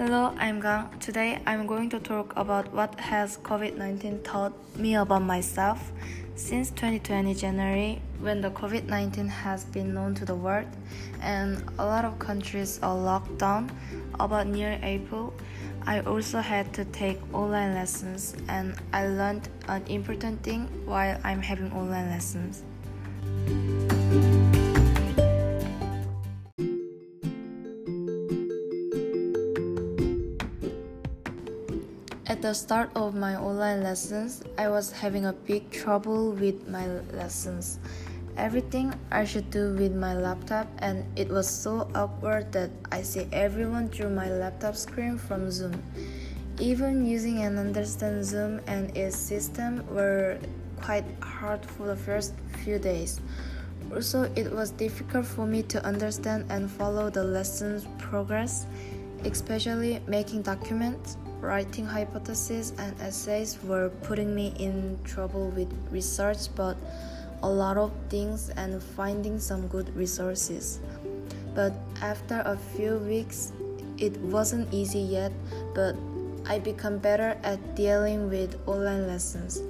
Hello, I'm Gang. Today I'm going to talk about what has COVID-19 taught me about myself. Since 2020 January, when the COVID-19 has been known to the world and a lot of countries are locked down, about near April, I also had to take online lessons and I learned an important thing while I'm having online lessons. At the start of my online lessons, I was having a big trouble with my lessons. Everything I should do with my laptop, and it was so awkward that I see everyone through my laptop screen from Zoom. Even using and understand Zoom and its system were quite hard for the first few days. Also, it was difficult for me to understand and follow the lessons progress, especially making documents writing hypotheses and essays were putting me in trouble with research but a lot of things and finding some good resources. But after a few weeks it wasn't easy yet but i become better at dealing with online lessons.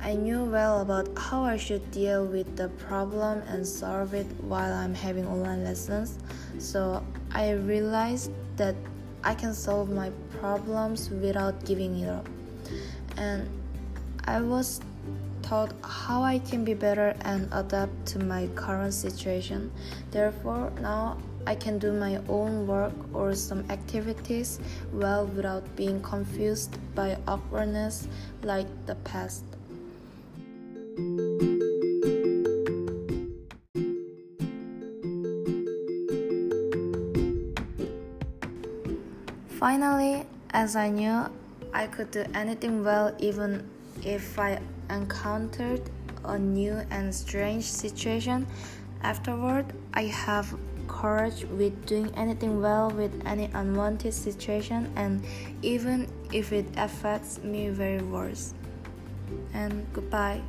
I knew well about how i should deal with the problem and solve it while i'm having online lessons so i realized that I can solve my problems without giving it up. And I was taught how I can be better and adapt to my current situation. Therefore, now I can do my own work or some activities well without being confused by awkwardness like the past. Finally, as I knew I could do anything well even if I encountered a new and strange situation, afterward I have courage with doing anything well with any unwanted situation and even if it affects me very worse. And goodbye.